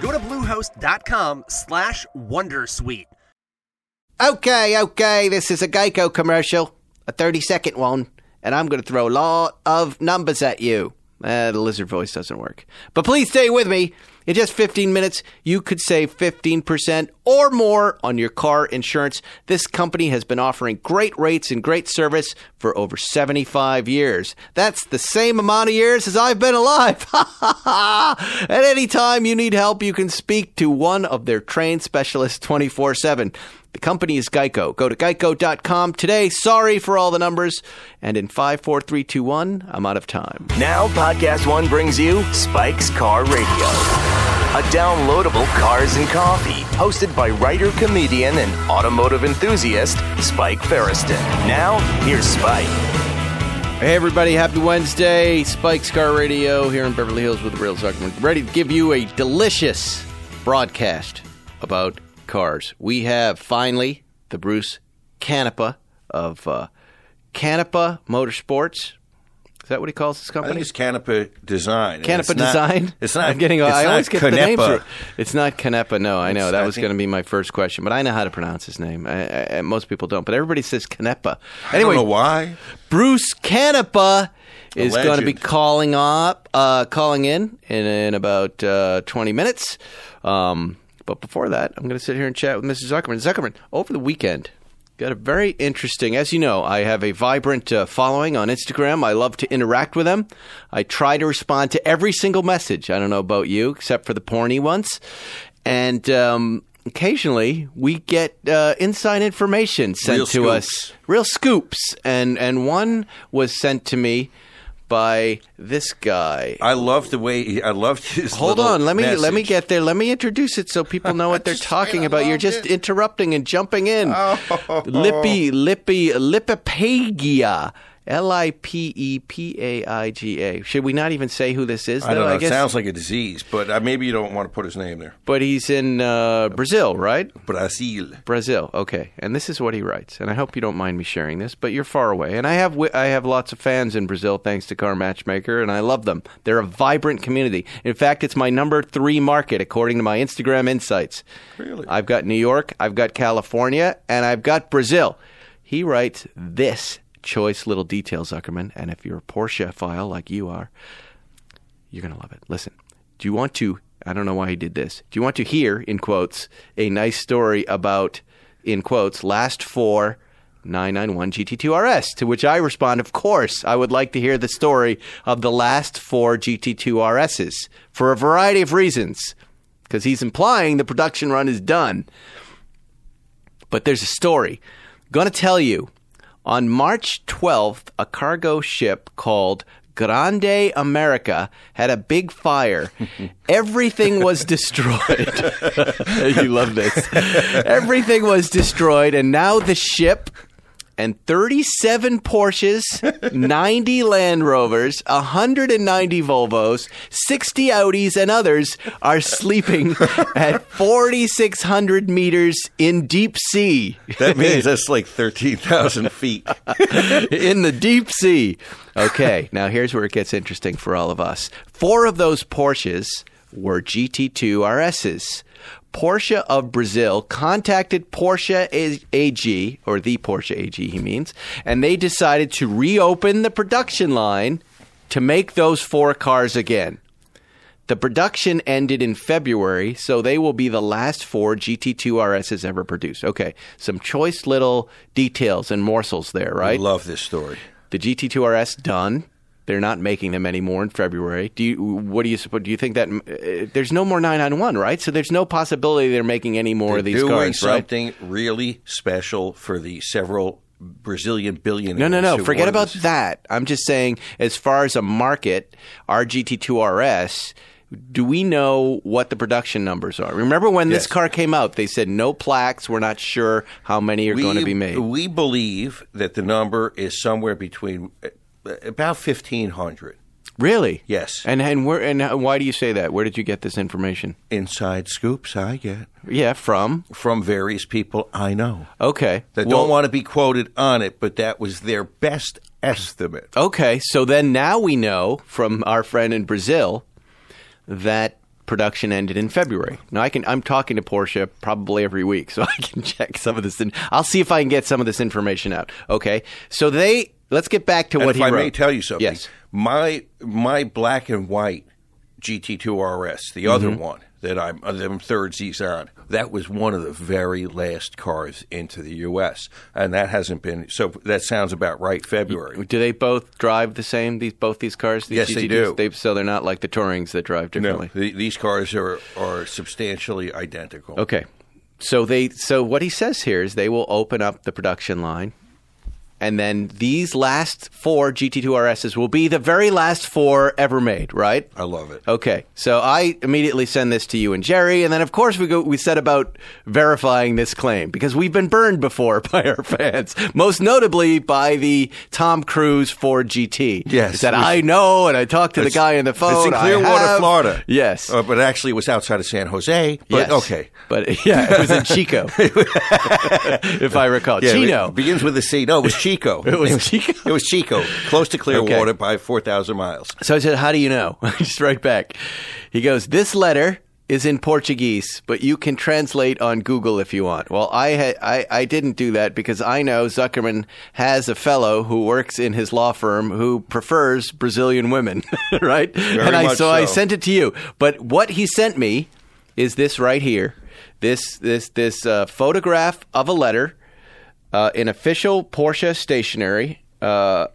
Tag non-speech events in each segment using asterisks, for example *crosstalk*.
Go to bluehost.com slash wondersuite. Okay, okay, this is a Geico commercial, a 30 second one, and I'm going to throw a lot of numbers at you. Uh, the lizard voice doesn't work. But please stay with me. In just 15 minutes, you could save 15% or more on your car insurance. This company has been offering great rates and great service for over 75 years. That's the same amount of years as I've been alive. *laughs* At any time you need help, you can speak to one of their trained specialists 24 7. The company is Geico. Go to geico.com today. Sorry for all the numbers. And in 54321, I'm out of time. Now, Podcast One brings you Spike's Car Radio, a downloadable cars and coffee hosted by writer, comedian, and automotive enthusiast Spike Feresten. Now, here's Spike. Hey, everybody. Happy Wednesday. Spike's Car Radio here in Beverly Hills with the Real Zuckerman. Ready to give you a delicious broadcast about cars. We have finally the Bruce Canepa of uh, Canepa Motorsports. Is that what he calls his I company? think it's Canepa Design. Canepa It's not- Design. It's not. I'm getting. I always get the names. Canepa. wrong. It's not Canepa. No, I know It's- that I was going to be my first question, but I know how to pronounce his name. I, I, most people don't, but everybody says Canepa. I don't Anyway, know why. Bruce Canepa is going to be calling up, uh, calling in in, in about uh, 20 minutes. Um, but before that, I'm going to sit here and chat with Mrs. Zuckerman. Zuckerman, over the weekend, got a very interesting. As you know, I have a vibrant uh, following on Instagram. I love to interact with them. I try to respond to every single message. I don't know about you, except for the porny ones. And um, occasionally, we get uh, inside information sent Real to us real scoops and and one was sent to me by this guy I love the way he, I loved his. hold on let me let me get there let me introduce it so people know *laughs* what they're talking about you're just it. interrupting and jumping in Oh. lippy lippy lipipagia L-I-P-E-P-A-I-G-A. Should we not even say who this is? I don't know. guess, It sounds like a disease, but uh, maybe you don't want to put his name there. but he's in uh, Brazil, right? Brazil. Brazil. Okay, and this is what he writes. And I hope you don't mind me sharing this, but you're far away, and I have wi- I have lots of fans in Brazil thanks to Car Matchmaker, and I love them. They're a vibrant community. In fact, it's my number three market according to my Instagram insights. Really? I've got New York, I've got California, and I've got Brazil. He writes this choice little detail, Zuckerman, and if you're a Porsche file like you are, you're going to love it. Listen, do you want to? I don't know why he did this. Do you want to hear, in quotes, a nice story about, in quotes, last four 991 GT2 RS? To which I respond, of course, I would like to hear the story of the last four GT2 RSs for a variety of reasons. Because he's implying the production run is done. But there's a story. Going to tell you on March 12th, a cargo ship called Grande America had a big fire. *laughs* Everything was destroyed. *laughs* you love this. *laughs* Everything was destroyed, and now the ship and 37 Porsches, *laughs* 90 Land Rovers, 190 Volvos, 60 Audis, and others are sleeping *laughs* at 4,600 meters in deep sea. That means that's like *laughs* thirteen thousand feet. in the deep sea. Okay, now here's where it gets interesting for all of us. Four of those Porsches were GT2 RSs. Porsche of Brazil contacted Porsche AG, or the Porsche AG, he means, and they decided to reopen the production line to make those four cars again. The production ended in February, so they will be the last four GT2 RSs ever produced. Okay, some choice little details and morsels there, right? I love this story. the GT2 RS done. They're not making them anymore in February. Do you? What do you suppose? Do you think that uh, there's no more 991, right? So there's no possibility they're making any more They're of these doing cars, right? something really special for the several Brazilian billionaires. No, no, no. Forget about this. that. I'm just saying, as far as a market, our GT2 RS do we know what the production numbers are? Remember when this car came out, they said no plaques, we're not sure how many are going to be made. We believe that the number is somewhere between uh, about fifteen hundred. Really? Yes. And and where and why do you say that? Where did you get this information? Inside scoops I get Yeah, from. from various people I know Okay. that Well, don't want to be quoted on it, but that was their best estimate. Okay, so then now we know from our friend in Brazil that production ended in February. Now I can I'm talking to Porsche probably every week, *laughs* so I can check some of this. In, I'll see if I can get some of this information out. Okay, so they let's get back to And what if he I wrote. may tell you something, Yes. my my black and white GT2 RS, the other Mm-hmm. one that I'm uh, them third Z's on, that was one of the very last cars into the U.S. and that hasn't been. So that sounds about right. February. Do they both drive the same? These both these cars? These Yes, they GT2s? do. so they're not like the Tourings that drive No, differently. the, these cars are are substantially identical. Okay. So they so what he says here is they will open up the production line and then these last four GT2 RSs will be the very last four ever made, right? I love it. Okay. So I immediately send this to you and Jerry and then of course we go we set about verifying this claim because we've been burned before *laughs* by our fans, most notably by the Tom Cruise Ford GT. Yes. He said It was- I know and I talked to the guy on the phone. It's in Clearwater, have." Florida. Yes. Uh, but actually, it was outside of San Jose. But yes. okay. But *laughs* yeah, it was in Chico, *laughs* if I recall. Yeah, Chino. It begins with a C. No, it was Chico. It was Chico? *laughs* It was Chico, close to Clearwater Okay. by 4,000 miles. So I said, How do you know? *laughs* Just right back. He goes, This letter is in Portuguese, but you can translate on Google if you want. Well, I, ha- I, I didn't do that because I know Zuckerman has a fellow who works in his law firm who prefers Brazilian women, *laughs* right? and I, much so I sent it to you. But what he sent me is this right here. This this this uh, photograph of a letter uh, in official Porsche stationery. Uh,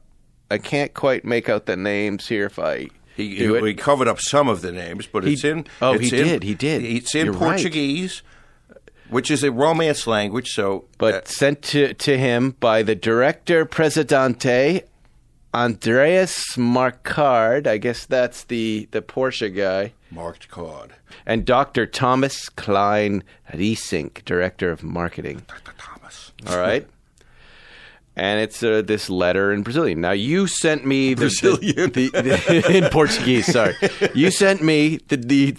I can't quite make out the names here if I He, do he, it. he covered up some of the names, but He- it's in. oh, it's he in- did, he did. It's in You're right. Portuguese, which is a Romance language. So, but uh, sent to, to him by the director presidente Andreas Marcard. I guess that's the, the Porsche guy. marked card. And Dr. Thomas Klein Riesink, director of marketing. *laughs* All right. And it's uh, this letter in Brazilian. Now you sent me the, Brazilian. the, the- *laughs* in Portuguese. Sorry, you sent me the, the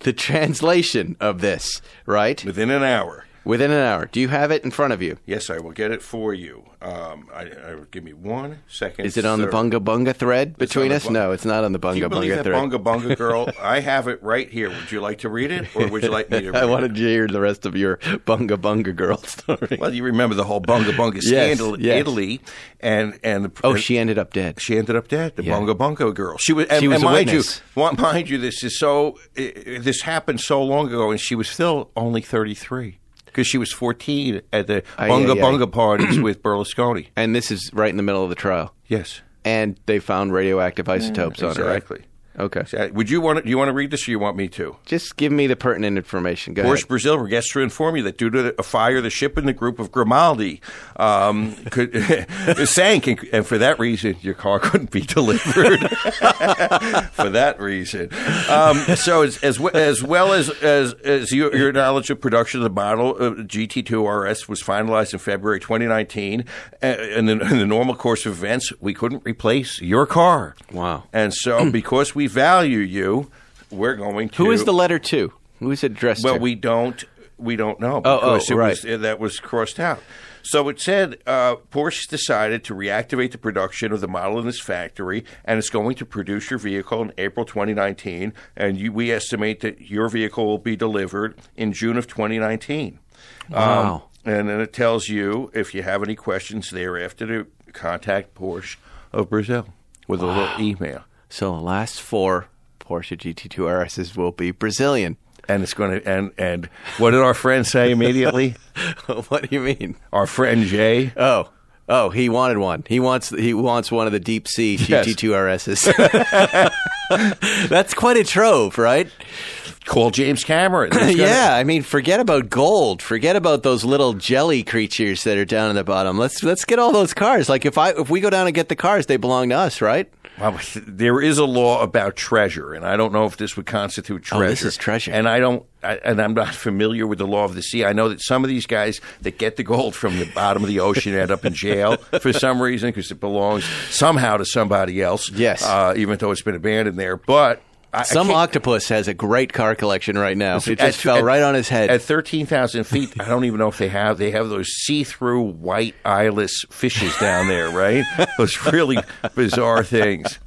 the translation of this right Within an hour. Within an hour. Do you have it in front of you? Yes, I will get it for you. Um, I, I, give me one second. Is it on the. Bunga Bunga thread It's between us? Bunga- No, it's not on the Do you Bunga Bunga that thread. Bunga Bunga girl? *laughs* I have it right here. Would you like to read it, or would you like me to *laughs* read I it? wanted to hear the rest of your Bunga Bunga girl *laughs* story. Well, you remember the whole Bunga Bunga Yes, scandal in yes. Italy, and and the, oh, and she ended up dead. she ended up dead. The Yeah. Bunga Bunga girl. She was. And, She was and mind witness. you, mind you, this is so. i i- this happened so long ago, and she was still only thirty three because she was fourteen at the Ay, Bunga ay, ay. Bunga parties with *clears throat* Berlusconi. And this is right in the middle of the trial. Yes, And they found radioactive isotopes on it, right? exactly. Okay. Exactly. Would you want to, do you want to read this, or you want me to? Just give me the pertinent information. Go Porsche ahead. Brazil regrets to inform you that due to a fire, the ship in the group of Grimaldi um, *laughs* could *laughs* sank, and, and for that reason, your car *laughs* couldn't be delivered. for that reason, um, so as as, as well as as, as your, your knowledge of production of the model uh, GT2 RS was finalized in February 2019, and in the, in the normal course of events, we couldn't replace your car. Wow. And so, *clears throat* because we value you, we're going to. Who is the letter to? Who is it addressed Well, to? Well, we don't we don't know Oh, oh, because it right. was, that was crossed out. So it said uh, Porsche decided to reactivate the production of the model in this factory, and it's going to produce your vehicle in April 2019. And you, we estimate that your vehicle will be delivered in June of 2019. Wow. Um, and then it tells you if you have any questions thereafter to contact Porsche of Brazil with a little email. So the last four Porsche GT2 RSs will be Brazilian. And it's going to and and what did our friend say immediately? *laughs* what do you mean? Our friend Jay. Oh, oh, he wanted one. He wants he wants one of the deep sea Yes. GT2 RSs. *laughs* That's quite a trove, right? Call James Cameron. Gonna- yeah, I mean, forget about gold. Forget about those little jelly creatures that are down in the bottom. Let's let's get all those cars. Like if I if we go down and get the cars, they belong to us, right? Well, there is a law about treasure, and I don't know if this would constitute treasure. Oh, this is treasure. And I don't, I, and I'm not familiar with the law of the sea. I know that some of these guys that get the gold from the bottom of the ocean end up in jail *laughs* for some reason because it belongs somehow to somebody else. Yes. uh, even though it's been abandoned there. But I, I Some can't- octopus has a great car collection right now. It just fell at- right on his head. At thirteen thousand feet, I don't even know if they have. They have those see-through white eyeless fishes down there, right? *laughs* those really bizarre things.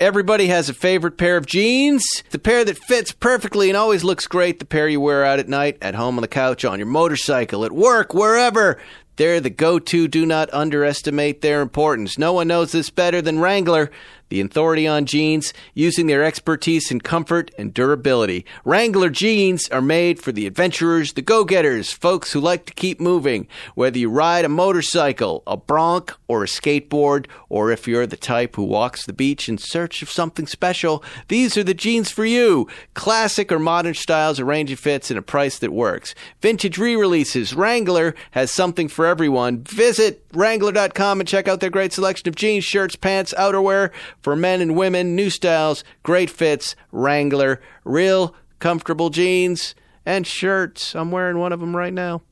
Everybody has a favorite pair of jeans. The pair that fits perfectly and always looks great. The pair you wear out at night, at home on the couch, on your motorcycle, at work, wherever. They're the go to. Do not underestimate their importance. No one knows this better than Wrangler, the authority on jeans, using their expertise in comfort and durability. Wrangler jeans are made for the adventurers, the go getters, folks who like to keep moving. Whether you ride a motorcycle, a bronc, or a skateboard, or if you're the type who walks the beach in search of something special, these are the jeans for you. Classic or modern styles, a range of fits, and a price that works. Vintage re releases. Wrangler has something for everyone. Visit Wrangler.com and check out their great selection of jeans, shirts, pants, outerwear for men and women. New styles, great fits. Wrangler. Real comfortable jeans and shirts. I'm wearing one of them right now.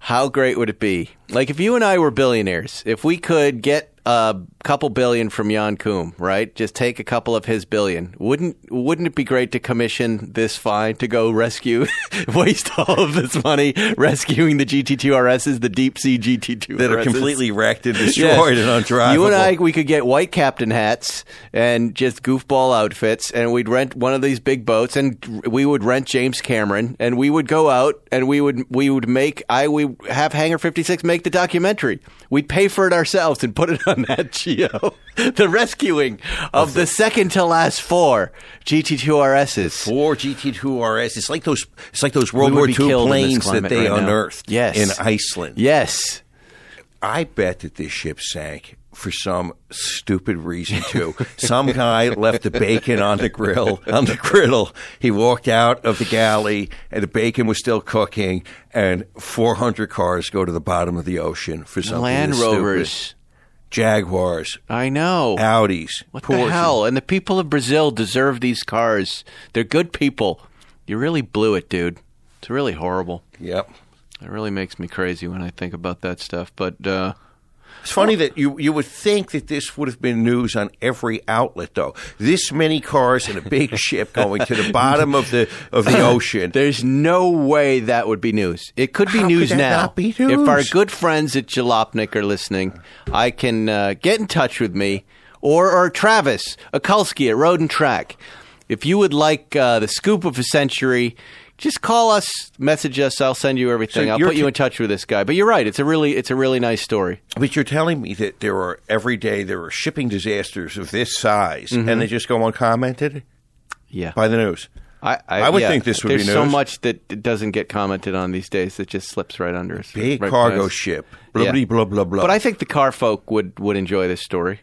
How great would it be? Like if you and I were billionaires, if we could get a couple billion from Jan Koum, right? Just take a couple of his billion. Wouldn't wouldn't it be great to commission this fine to go rescue *laughs* waste all of this money rescuing the GT2RSs, the deep sea GT2RSs That are completely wrecked and *laughs* destroyed and undrivable. You and I, we could get white captain hats and just goofball outfits, and we'd rent one of these big boats, and we would rent James Cameron, and we would go out, and we would we would make I we have Hangar Fifty Six make the documentary. We'd pay for it ourselves and put it on that Geo. the rescuing of the second to last four GT2RSs. Four GT2 RS. It's like those. It's like those World War II killed in this planes that they right unearthed Yes. in Iceland. Yes. I bet that this ship sank for some stupid reason too. some guy *laughs* left the bacon on the grill, on the griddle. He walked out of the galley and the bacon was still cooking and 400 cars go to the bottom of the ocean for something Land. Rovers. Jaguars, I know. Audis, What Porsches. the hell? And the people of Brazil deserve these cars. They're good people. You really blew it, dude. It's really horrible. Yep. It really makes me crazy when I think about that stuff. But uh, It's funny that you you would think that this would have been news on every outlet, though. This many cars and a big *laughs* ship going to the bottom of the of the ocean. there's no way that would be news. It could be How news could now. not be If our good friends at Jalopnik are listening, I can uh, get in touch with me or or Travis Okulski at Road and Track. If you would like uh, the scoop of a century, just call us, message us. I'll send you everything. So I'll put you in touch with this guy. But you're right. It's a really it's a really nice story. But you're telling me that there are every day there are shipping disasters of this size, and mm-hmm. they just go uncommented Yeah. by the news. I, I would think this would be There's so much that doesn't get commented on these days that just slips right under us. Big right cargo ship. Blah, Yeah. blah, blah, blah. But I think the car folk would, would enjoy this story.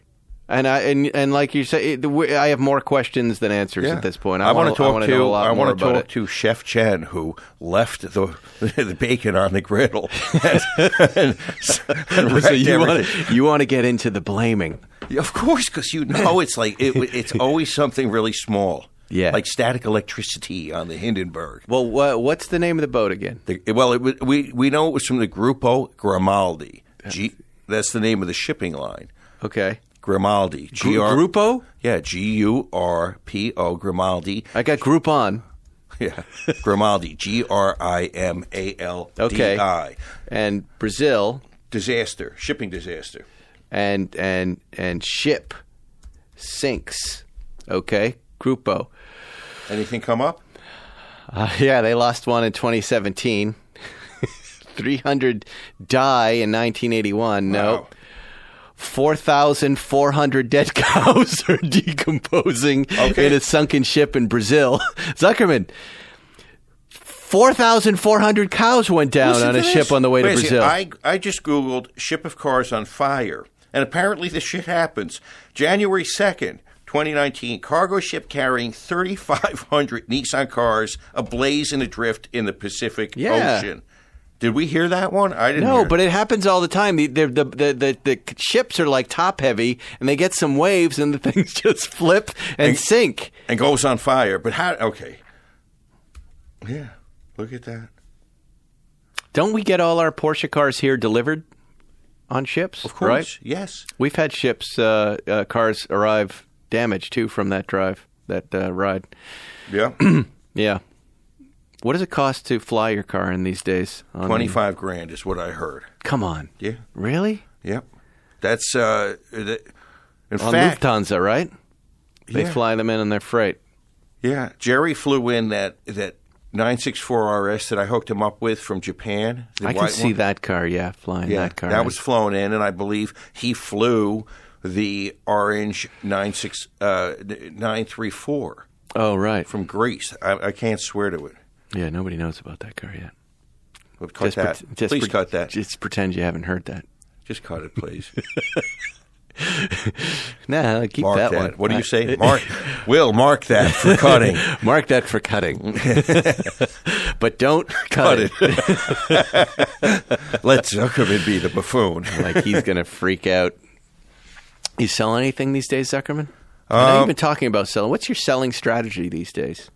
And I and, and like you say, it, I have more questions than answers Yeah. at this point. I, want wanna- talk to know a lot I want to talk to Chef Chen who left the *laughs* the bacon on the griddle and, and, and So you want to you want to get into the blaming? Of course, because you know it's like it, it's always something really small. Yeah. like static electricity on the Hindenburg. Well, wha what's the name of the boat again? The, well, it, was- we we know it was from the Gruppo Grimaldi. G, uh. that's the name of the shipping line. Okay, Grimaldi. G Gru- Grupo. Yeah, G U R P O Grimaldi. I got Groupon *laughs* Yeah, Grimaldi. G R I M A L D Okay. And Brazil Disaster, shipping disaster. and and and ship sinks. Okay, Grupo. Anything come up? Uh, yeah, they lost one in 2017. *laughs* 300 die in 1981. No. Wow. 4,400 dead *laughs* cows are decomposing Okay. in a sunken ship in Brazil. *laughs* Zuckerman, 4,400 cows went down Listen on a ship on the way Wait to. Brazil. I, I just Googled ship of cars on fire, and apparently this shit happens. January 2nd, 2019, cargo ship carrying 3,500 *laughs* Nissan cars ablaze and adrift in the Pacific Yeah. Ocean. Did we hear that one? I didn't. No, but it happens all the time. The, the, the, the, the, the ships are like top heavy, and they get some waves, and the *laughs* things just flip and, And- sink. and goes on fire. But how? Okay. Yeah. Look at that. Don't we get all our Porsche cars here delivered on ships? Of course. right? Yes. We've had ships, uh, uh, cars arrive damaged too from that drive, that uh, ride. Yeah. *clears throat* Yeah. What does it cost to fly your car in these days? on the- Twenty-five grand is what I heard. Come on. Yeah. Really? Yep. That's uh. The, in On fact, Lufthansa, right? They Yeah. fly them in on their freight. yeah. Jerry flew in that that 964 RS that I hooked him up with from Japan. I can see one. that car, yeah, flying Yeah, that car. in. was flown in, and I believe he flew the orange 96 uh, 934 Oh, right. from Greece. I, I can't swear to it. Yeah, nobody knows about that car yet. But cut that. pret- just please pre- cut that. Just pretend you haven't heard that. Just cut it, please. *laughs* *laughs* Nah, keep Mark that, that. one. What do you say? *laughs* Mark. Will mark that for cutting. Mark that for cutting. but don't cut, Cut it. it. Let Zuckerman be the buffoon. like he's going to freak out. You sell anything these days, Zuckerman? I know Um, you've been talking about selling. What's your selling strategy these days?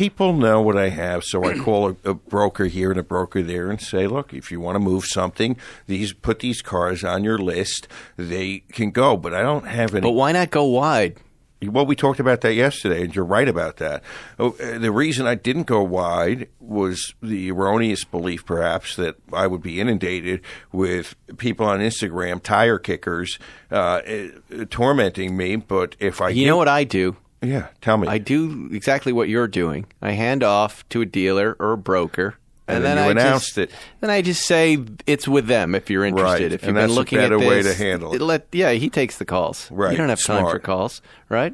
People know what I have, so I call a, a broker here and a broker there and say, "Look, if you want to move something, these put these cars on your list. They can go." But I don't have any. But why not go wide? Well, we talked about that yesterday, and you're right about that. Oh, uh, The reason I didn't go wide was the erroneous belief, perhaps, that I would be inundated with people on Instagram, tire kickers, uh, uh, tormenting me. But if I, You know what I do? Yeah, tell me. I do exactly what you're doing. I hand off to a dealer or a broker. And then you I announced just, it. Then I just say it's with them if you're interested. Right, If you've that's been a looking better at way to handle it. Let, yeah, he takes the calls. Right, You don't have time for calls, right?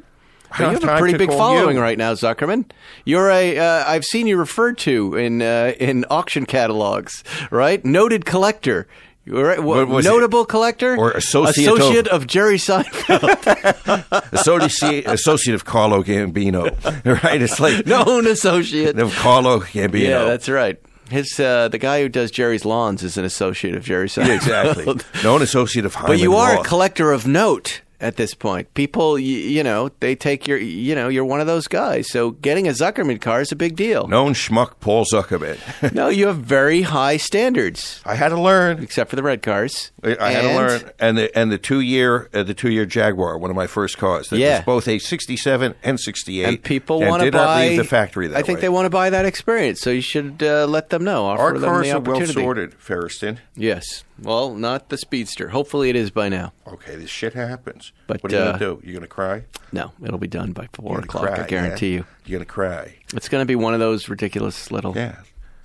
You have have a pretty big following you. right now, Zuckerman. You're a. Uh, I've seen you referred to in uh, in auction catalogs, right? Noted collector. Right. What it? notable collector Or associate of- associate of Jerry Seinfeld, *laughs* associate, associate of Carlo Gambino, *laughs* right? It's like known associate. of Carlo Gambino. Yeah, that's right. His uh, the guy who does Jerry's lawns is an associate of Jerry Seinfeld. Yeah, exactly. *laughs* Known associate of Hyman but you are Roth. a collector of note at this point. People, y- you know, they take your, you know, you're one of those guys. So getting a Zuckerman car is a big deal. known schmuck Paul Zuckerman. *laughs* no, you have very high standards, I had to learn. except for the red cars. I I had to And- learn, and the and the two year uh, the two year Jaguar, one of my first cars. That Yeah. was both a sixty seven and sixty eight. And people want to did buy. leave the factory. That I think way. they want to buy that experience. So you should uh, let them know. Offer Our them cars the are well opportunity. sorted, Feresten. Yes. Well, not the Speedster. Hopefully, it is by now. Okay, this shit happens. But, what are you uh, gonna do? You gonna cry? No, it'll be done by four o'clock. cry, I guarantee yeah? you. You're gonna cry. It's going to be one of those ridiculous little Yeah.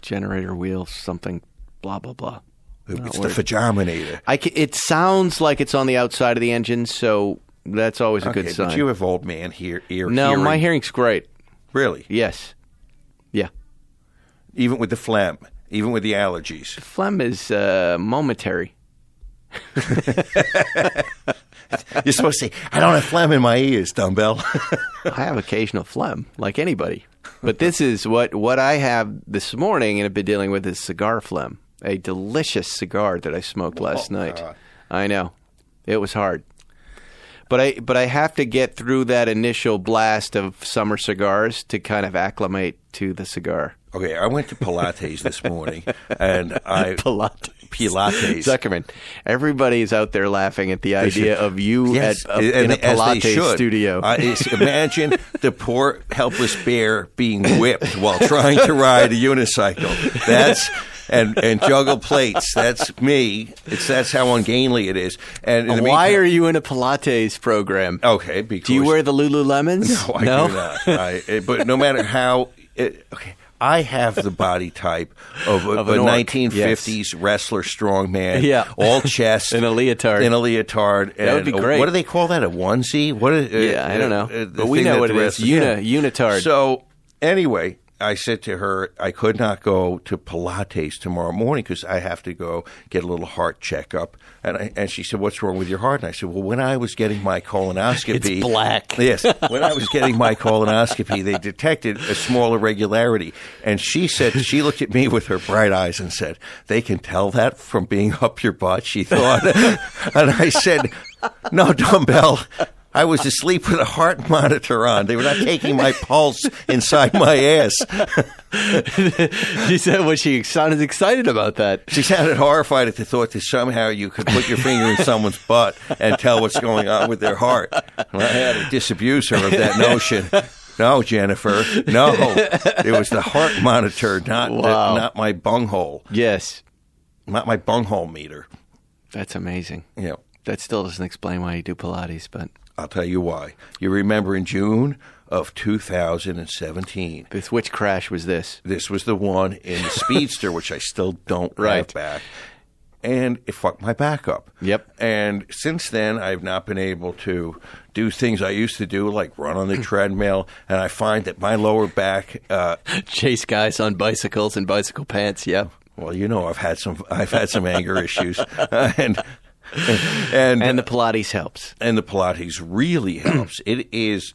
generator wheels, something, blah blah blah. It's the Fajaminator. I it sounds like it's on the outside of the engine, so that's always a Okay, good sign. but you have old man here ear. no, hearing. my hearing's great. really, Yes, yeah. even with the phlegm, even with the allergies. Phlegm is uh, momentary. *laughs* You're supposed to say, "I don't have phlegm in my ears, dumbbell." *laughs* I have occasional phlegm, like anybody. But this is what what I have this morning and have been dealing with is cigar phlegm. A delicious cigar that I smoked last night. God. I know. It was hard. But I but I have to get through that initial blast of summer cigars to kind of acclimate to the cigar. Okay, I went to Pilates this morning, *laughs* and I Pilates. Pilates. Zuckerman, everybody is out there laughing at the idea of you Yes, at, uh, in a Pilates studio. Uh, *laughs* imagine the poor helpless bear being whipped while trying to ride a unicycle. That's and and juggle plates. That's me. It's that's how ungainly it is. And Why meantime- are you in a Pilates program? okay? Because Do you wear the Lululemons? No, I do not. I, but no matter how, it, okay, I have the body type of a, Of a an orc, 1950s wrestler, strongman. *laughs* Yeah. all chest *laughs* In a leotard. In a leotard. That would and be a- great. what do they call that? A onesie? What? Is, uh, Yeah, I don't know. uh, But we know what it is. Uni- yeah. unitard. So anyway. I said to her, I could not go to Pilates tomorrow morning because I have to go get a little heart checkup. And I, and she said, "What's wrong with your heart?" And I said, "Well, when I was getting my colonoscopy, It's black. *laughs* Yes, when I was getting my colonoscopy, they detected a small irregularity." And she said, she looked at me with her bright eyes and said, "They can tell that from being up your butt." She thought, *laughs* and I said, "No, dumbbell." I was asleep with a heart *laughs* monitor on. They were not taking my pulse inside my ass. *laughs* she said, "Was she sounded excited about that?" She sounded horrified at the thought that somehow you could put your finger in someone's butt and tell what's going on with their heart. And I had to disabuse her of that notion. No, Jennifer. No, it was the heart monitor, not the- Wow. not my bunghole, Yes, not my bunghole meter. that's amazing. Yeah, That still doesn't explain why you do Pilates, but I'll tell you why. You remember in June of 2017, this which crash was this? this was the one in the Speedster, which I still don't Right. have back. And it fucked my back up. Yep. And since then, I've not been able to do things I used to do, like run on the *clears throat* treadmill. And I find that my lower back, uh, Chase guys on bicycles and bicycle pants. Yep. well, you know, I've had some, I've had some anger issues, *laughs* and *laughs* and And the Pilates helps. and the Pilates really *clears throat* helps. It is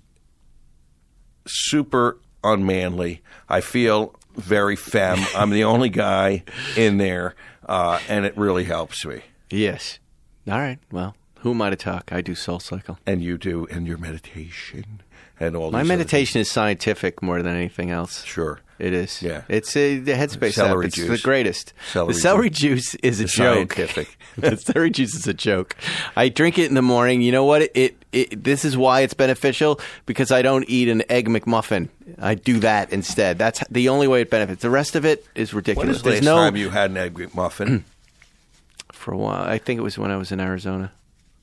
super unmanly. I feel very femme. I'm the only guy in there, uh, and it really helps me. Yes. All right. Well, who am I to talk? I do Soul Cycle. And you do, and your meditation and all. My meditation is scientific more than anything else. Sure. It is. Yeah. It's a, the Headspace Celery app. It's the greatest. Celery the celery juice is a It's joke. scientific. *laughs* the celery juice is a joke. I drink it in the morning. You know what? It, it, it this is why it's beneficial because I don't eat an egg McMuffin. I do that instead. That's the only way it benefits. The rest of it is ridiculous. was the last no time you had an egg McMuffin? *clears throat* for a while. I think it was when I was in Arizona.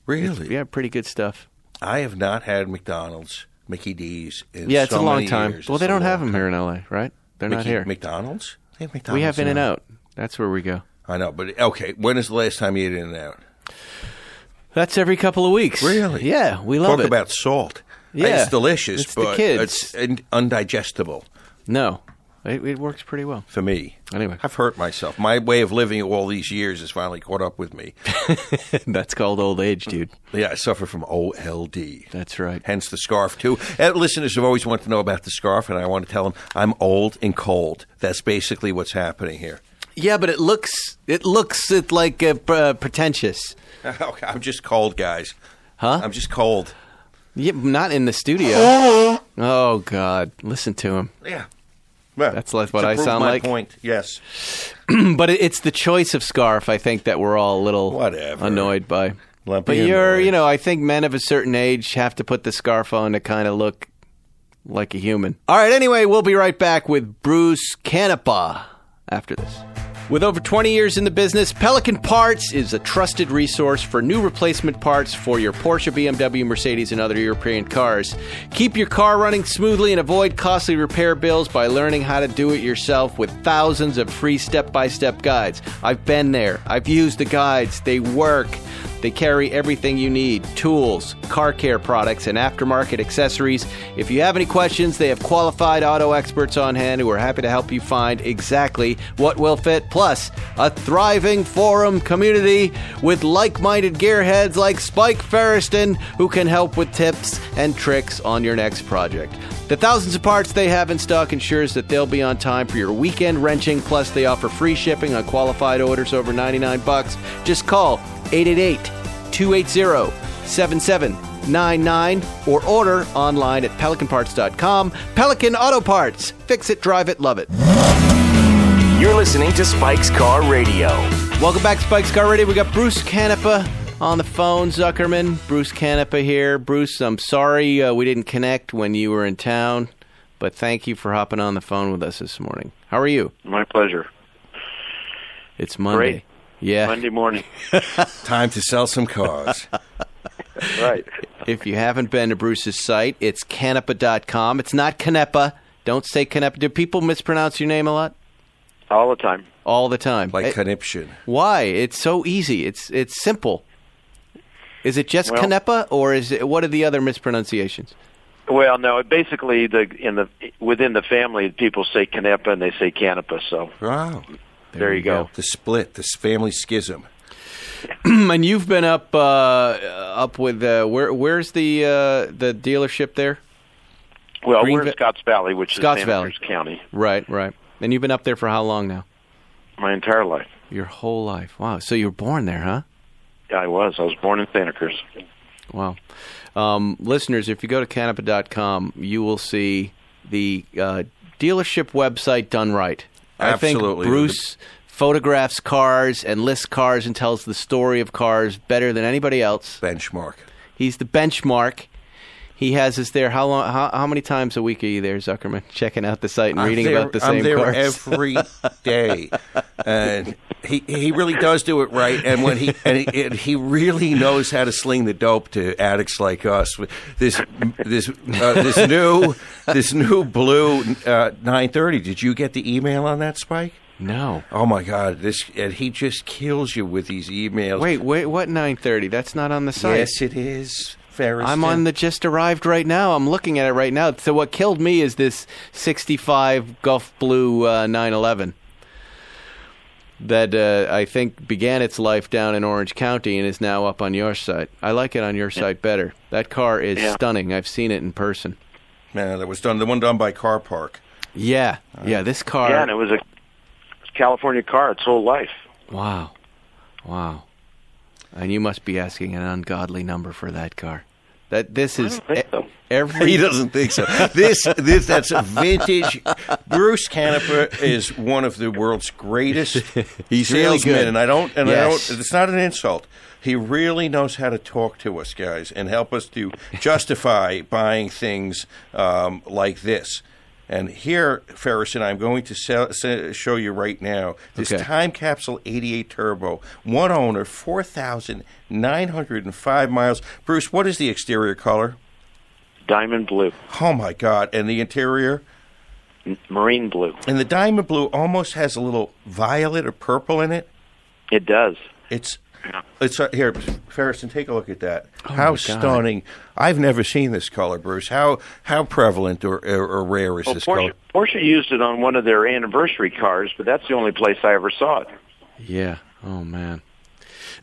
really? We have pretty good stuff. I have not had McDonald's, Mickey D's. In Yeah, it's so a long time. years. Well, It's they don't have them here in LA, right? They're not here. McDonald's? They have McDonald's. we have In and. Out. That's where we go. I know, but okay. When is the last time you ate In and Out? That's every couple of weeks. Really? Yeah, we love Talk it. about salt. Yeah. it's delicious, It's the but kids. it's undigestible no, it, it works pretty well. for me. Anyway. I've hurt myself. My way of living all these years has finally caught up with me. *laughs* That's called old age, dude. Yeah, I suffer from OLD. That's right. Hence the scarf too. Uh, listeners have always wanted to know about the scarf, and I want to tell them I'm old and cold. That's basically what's happening here. Yeah, but it looks it looks it like uh, p- pretentious. *laughs* I'm just cold, guys. Huh? I'm just cold. Yeah, not in the studio. *gasps* oh God, listen to him. Yeah. Well, That's what to I sound my like? Point. Yes. *clears throat* But it, it's the choice of scarf. I think that we're all a little Whatever. annoyed by. Let but you're, annoyed. you know, I think men of a certain age have to put the scarf on to kind of look like a human. All right. Anyway, we'll be right back with Bruce Canepa after this. With over 20 years in the business, Pelican Parts is a trusted resource for new replacement parts for your Porsche, BMW, Mercedes, and other European cars. Keep your car running smoothly and avoid costly repair bills by learning how to do it yourself with thousands of free step by step guides. I've been there, I've used the guides, they work. They carry everything you need tools, car care products, and aftermarket accessories. If you have any questions, they have qualified auto experts on hand who are happy to help you find exactly what will fit. Plus, a thriving forum community with like minded gearheads like Spike Feresten who can help with tips and tricks on your next project. The thousands of parts they have in stock ensures that they'll be on time for your weekend wrenching. Plus, they offer free shipping on qualified orders over 99 bucks. Just call 888-280-7799 or order online at pelicanparts.com. Pelican Auto Parts. Fix it, drive it, love it. You're listening to Spike's Car Radio. Welcome back to Spike's Car Radio. We got Bruce Canepa on the phone, Zuckerman. Bruce Canepa here. Bruce, I'm sorry uh, we didn't connect when you were in town, but thank you for hopping on the phone with us this morning. How are you? My pleasure. It's Monday. Great. Yeah. Monday morning. *laughs* Time to sell some cars. right. *laughs* If you haven't been to Bruce's site, it's canepa.com. It's not Canepa. Don't say Canepa. Do people mispronounce your name a lot? All the time. All the time. like Eh, conniption. Why? It's so easy. It's it's simple. Is it just Well- Canepa or is it what are the other mispronunciations? Well, no. Basically, the in the within the family, people say Canepa and they say Canapa. So Wow. There, you go. The split, this family schism. *clears throat* and you've been up uh, up with uh, where? Where's the uh, the dealership there? Well, Green we're in Va- Scotts Valley, which Scotts is Valley. Santa Cruz County, Right, right. And you've been up there for how long now? my entire life. Your whole life. Wow. So you were born there, huh? Yeah, I was. I was born in Santa Cruz. Wow. Um, listeners, if you go to canepa.com, you will see the uh, dealership website done right. I think Bruce photographs cars and lists cars and tells the story of cars better than anybody else. Benchmark. He's the benchmark. He has us there. How long? How, how many times a week are you there, Zuckerman? *laughs* Checking out the site and I'm reading there- about the same I'm there cars. every day, *laughs* and he he really does do it right. And when he and he, and he really knows how to sling the dope to addicts like us. This this uh, this *laughs* new this new blue uh, 930. Did you get the email on that, Spike? no. Oh my God! This and he just kills you with these emails. Wait, wait. What 930? That's not on the site. yes, it is. Ferris. I'm on the just arrived right now. I'm looking at it right now. So what killed me is this 65 Gulf Blue uh, 911 that uh, I think began its life down in Orange County and is now up on your site. I like it on your site better. That car is Yeah. stunning. I've seen it in person. Man, that was done. The one done by Car Park. Yeah, yeah. This car. yeah, and it was a California car its whole life. Wow, wow. And you must be asking an ungodly number for that car. That this is don't think so. every *laughs* He doesn't think so. This, this, that's a vintage. Bruce Canepa is one of the world's greatest *laughs* He's really salesmen, good. and I don't, and Yes. I don't. It's not an insult. He really knows how to talk to us guys and help us to justify buying things um, like this. And here, Ferris and I, I'm going to sell, se- show you right now this Okay. time capsule 88 turbo, one owner, 4,905 miles. Bruce, what is the exterior color? Diamond blue, Oh my God! And the interior, marine blue. and the diamond blue almost has a little violet or purple in it. It does. It's it's uh, here, Ferguson. Take a look at that. Oh, how stunning! I've never seen this color, Bruce. How how prevalent or or, or rare is Well, this Porsche, color? Porsche used it on one of their anniversary cars, but that's the only place I ever saw it. Yeah. Oh man.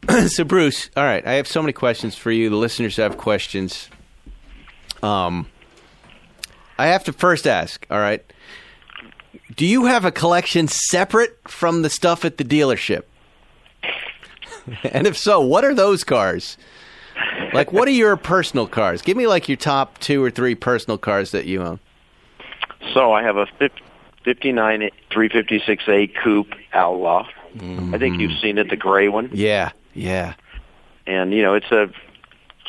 *clears throat* so Bruce, all right, I have so many questions for you. The listeners have questions. Um I have to first ask, all right. Do you have a collection separate from the stuff at the dealership? *laughs* and if so, what are those cars? Like what are your personal cars? Give me like your top 2 or 3 personal cars that you own. So I have a 59 356A coupe Outlaw. I think you've mm-hmm. seen it, the gray one. Yeah. Yeah. And, you know, it's a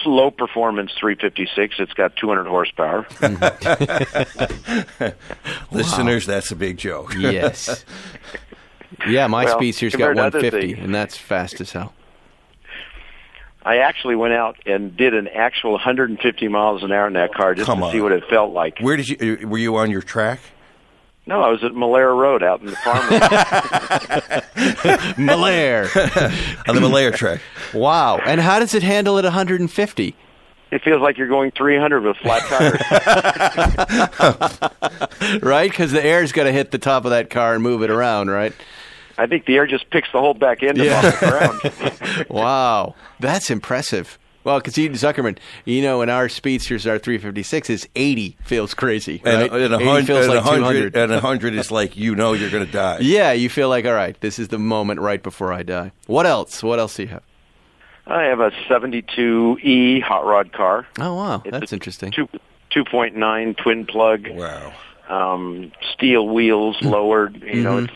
low performance 356. It's got 200 horsepower. *laughs* *laughs* Listeners, that's a big joke. Yes. Yeah, my Well, Speedster's got compared to other 150, things. and that's fast as hell. I actually went out and did an actual 150 miles an hour in that car just Come to on. see what it felt like. Where did you? uh, Were you on your track? No, I was at Malera Road out in the farmland. *laughs* Malaire. *laughs* On the Malaya track. wow. And how does it handle at 150? it feels like you're going 300 with flat tires. *laughs* Right? Because the air's got to hit the top of that car and move it around, right? I think the air just picks the whole back end Yeah. off the ground. *laughs* *laughs* Wow. That's impressive. Well, because Zuckerman, you know, in our speedsters, our 356 is 80 feels crazy, right? And, and, a 80 hundred, feels and, like hundred, 200. and a hundred is like you know you're going to die. *laughs* yeah, you feel like, all right, this is the moment right before I die. What else? What else do you have? I have a 72E hot rod car. Oh, wow. It's That's interesting. Two, 2.9 twin plug, Wow. um, steel wheels lowered. You know, Mhm. it's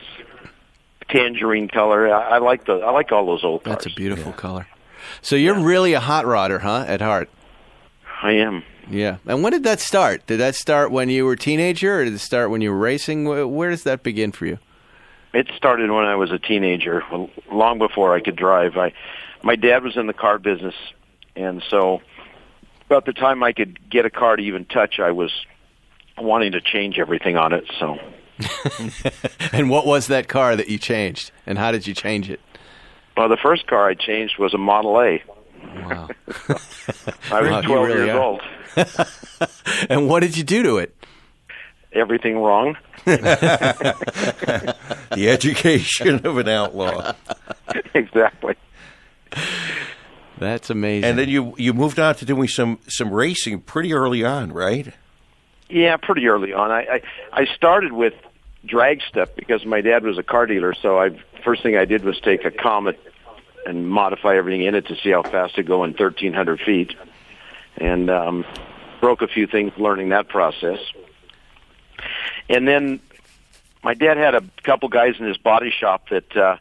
tangerine color. I, I like the I like all those old cars. That's a beautiful color. So you're really a hot rodder, huh, at heart? I am. Yeah. And when did that start? Did that start when you were a teenager, or did it start when you were racing? Where, where does that begin for you? It started when I was a teenager, long before I could drive. I, my dad was in the car business, and so about the time I could get a car to even touch, I was wanting to change everything on it. So *laughs* And what was that car that you changed, and how did you change it? Well, the first car I changed was a Model A. Wow. *laughs* I was Wow, 12 really years are. old. *laughs* and what did you do to it? Everything wrong. The education of an outlaw. exactly. That's amazing. And then you you moved on to doing some some racing pretty early on, right? Yeah, pretty early on. I, I I started with drag step because my dad was a car dealer. So I first thing I did was take a Comet and modify everything in it to see how fast it go in 1,300 feet, and um, broke a few things learning that process. And then my dad had a couple guys in his body shop that uh,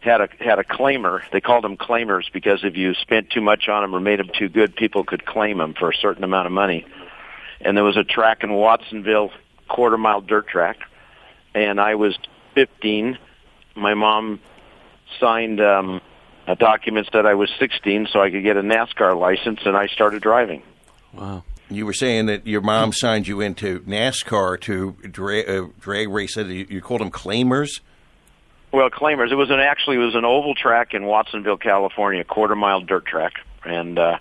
had a had a claimer. They called them claimers because if you spent too much on them or made them too good, people could claim them for a certain amount of money. And there was a track in Watsonville, quarter mile dirt track, and I was 15. My mom signed um, a document that I was 16 so I could get a NASCAR license, and I started driving. wow. You were saying that your mom signed you into NASCAR to dra- uh, drag race. You, you called them claimers. Well, claimers. It was an actually it was an oval track in Watsonville, California, quarter mile dirt track, and uh,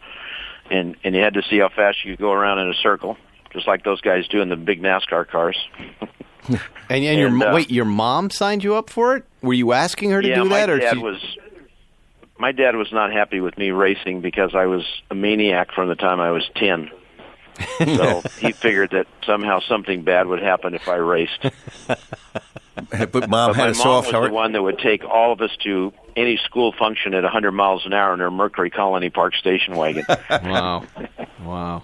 and and you had to see how fast you could go around in a circle, just like those guys do in the big NASCAR cars. *laughs* And, and, your And, mo- uh, wait, your mom signed you up for it? Were you asking her to yeah, do my that, or dad she- was. My dad was not happy with me racing because I was a maniac from the time I was ten. so *laughs* he figured that somehow something bad would happen if I raced. *laughs* But mom But had my a mom soft was heart. the one that would take all of us to any school function at 100 miles an hour in her Mercury Colony Park station wagon. Wow. wow.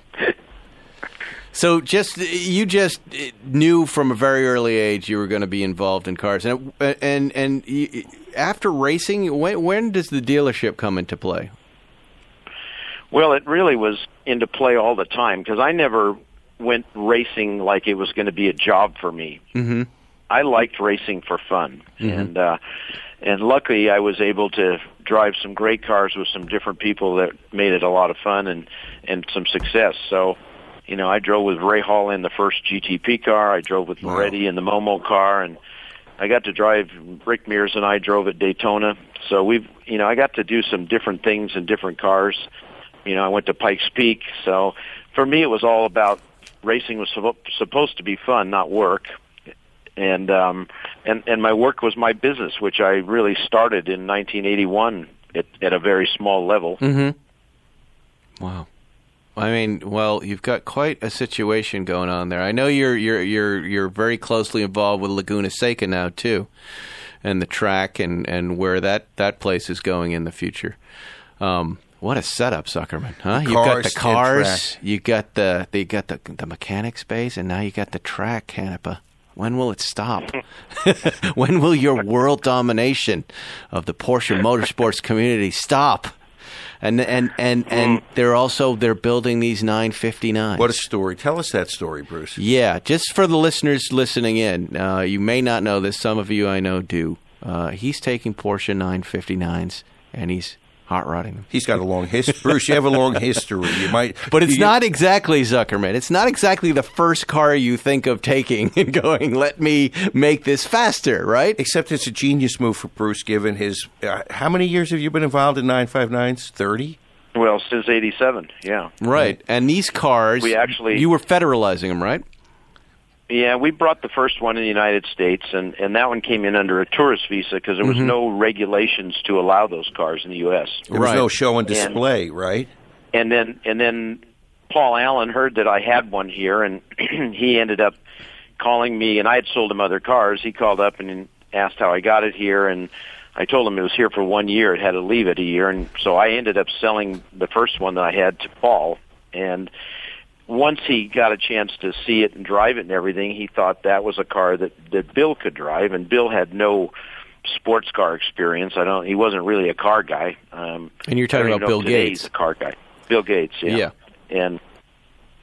So just you just knew from a very early age you were going to be involved in cars, and and and after racing, when when does the dealership come into play? well, it really was into play all the time because I never went racing like it was going to be a job for me. Mm-hmm. I liked racing for fun, and uh, and luckily I was able to drive some great cars with some different people that made it a lot of fun and and some success. So, you know, I drove with Ray Hall in the first GTP car. I drove with Moretti in the Momo car, and I got to drive. Rick Mears and I drove at Daytona. So we've, you know, I got to do some different things in different cars. You know, I went to Pikes Peak. So for me, it was all about racing was suppo- supposed to be fun, not work and um and and my work was my business which I really started in 1981 at at a very small level Wow. I mean, well, you've got quite a situation going on there. I know you're you're you're you're very closely involved with Laguna Seca now too, and the track and and where that that place is going in the future. Um, what a setup, Zuckerman, huh? You've got the cars, you got the they got the the mechanic space, and now you got the track, Canepa. When will it stop? *laughs* *laughs* when will your world domination of the Porsche motorsports community stop? And and and and they're also they're building these 959s. What a story! Tell us that story, Bruce. Yeah, just for the listeners listening in, uh, you may not know this. Some of you I know do. Uh, he's taking Porsche 959s and he's hot rodding them. He's got a long history. Bruce, you have a long history. You might, *laughs* But it's you- not exactly Zuckerman. It's not exactly the first car you think of taking and *laughs* going, "Let me make this faster," right? Except it's a genius move for Bruce, given his. Uh, how many years have you been involved in 959s? 30? well since 87 yeah Right. And these cars, We actually- you were federalizing them, right? Yeah we brought the first one in the United States and and that one came in under a tourist visa because there was mm-hmm. no regulations to allow those cars in the US There was no show and display, right? and then and then Paul Allen heard that I had one here, and *clears throat* he ended up calling me. And I had sold him other cars. He called up and asked how I got it here, and I told him it was here for one year. It had to leave it a year, and so I ended up selling the first one that I had to Paul. And once he got a chance to see it and drive it and everything, he thought that was a car that that Bill could drive, and Bill had no sports car experience. I don't. He wasn't really a car guy. Um, And you're talking about Bill Gates. He's a car guy. Bill Gates. Yeah. Yeah. And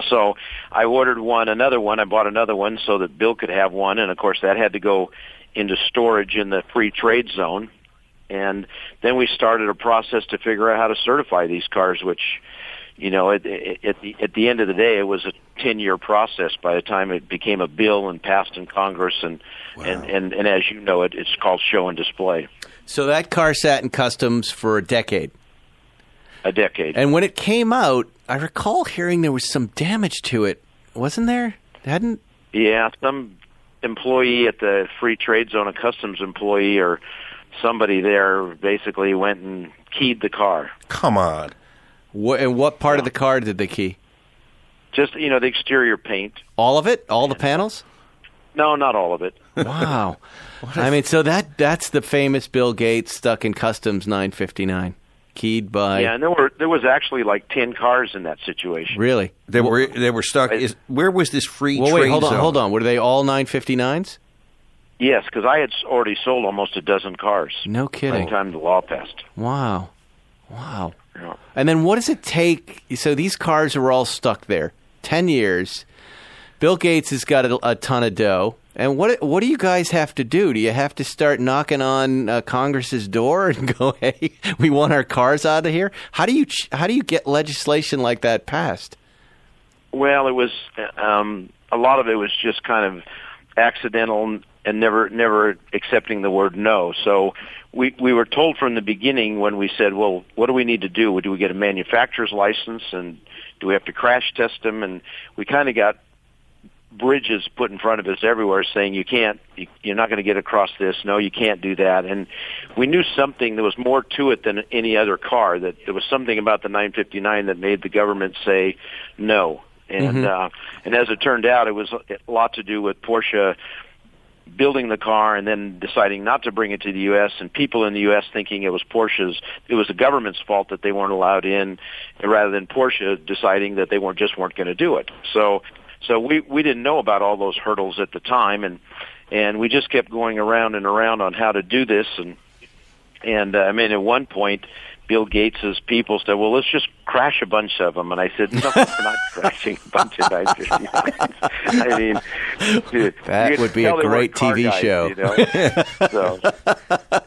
so I ordered one, another one. I bought another one so that Bill could have one, and of course that had to go into storage in the free trade zone. And then we started a process to figure out how to certify these cars, which, you know, at, at the at the end of the day, it was a ten year process. By the time it became a bill and passed in Congress, and and, and and as you know, it, it's called show and display. So that car sat in customs for a decade. a decade. And when it came out, I recall hearing there was some damage to it, wasn't there? Hadn't Yeah, some employee at the Free Trade Zone, a customs employee or somebody there, basically went and keyed the car. Come on. What? And what part of the car did they key? Just you know, the exterior paint. All of it? All the uh, panels? No, not all of it. Wow. *laughs* *laughs* I mean, so that that's the famous Bill Gates stuck in customs 959, keyed by. yeah, and there were there was actually like ten cars in that situation. Really? They were they were stuck. Is, where was this free Well, trade wait, hold on, zone? hold on. Were they all 959s? Yes, because I had already sold almost a dozen cars. No kidding. By kidding. the time the law passed. Wow. Wow. Yeah. And then what does it take? So these cars are all stuck there. 10 years. Bill Gates has got a, a ton of dough. And what what do you guys have to do? Do you have to start knocking on uh, Congress's door *laughs* and go, "Hey, we want our cars out of here"? How do you ch- how do you get legislation like that passed? Well, it was um, a lot of it was just kind of accidental and never never accepting the word no. So we we were told from the beginning when we said, well, what do we need to do? Do we get a manufacturer's license and do we have to crash test them? And we kind of got bridges put in front of us everywhere saying you can't you, you're not going to get across this no you can't do that and we knew something there was more to it than any other car that there was something about the 959 that made the government say no and uh and as it turned out it was a lot to do with Porsche building the car and then deciding not to bring it to the US and people in the US thinking it was Porsche's it was the government's fault that they weren't allowed in rather than Porsche deciding that they weren't just weren't going to do it so so we we didn't know about all those hurdles at the time, and and we just kept going around and around on how to do this, and and uh, I mean at one point. Bill Gates's people said, "Well, let's just crash a bunch of them." And I said, "No, we're not *laughs* crashing a bunch of 959s." *laughs* I mean, dude, That would be a tell they weren't great TV guys, show. You know? *laughs* so,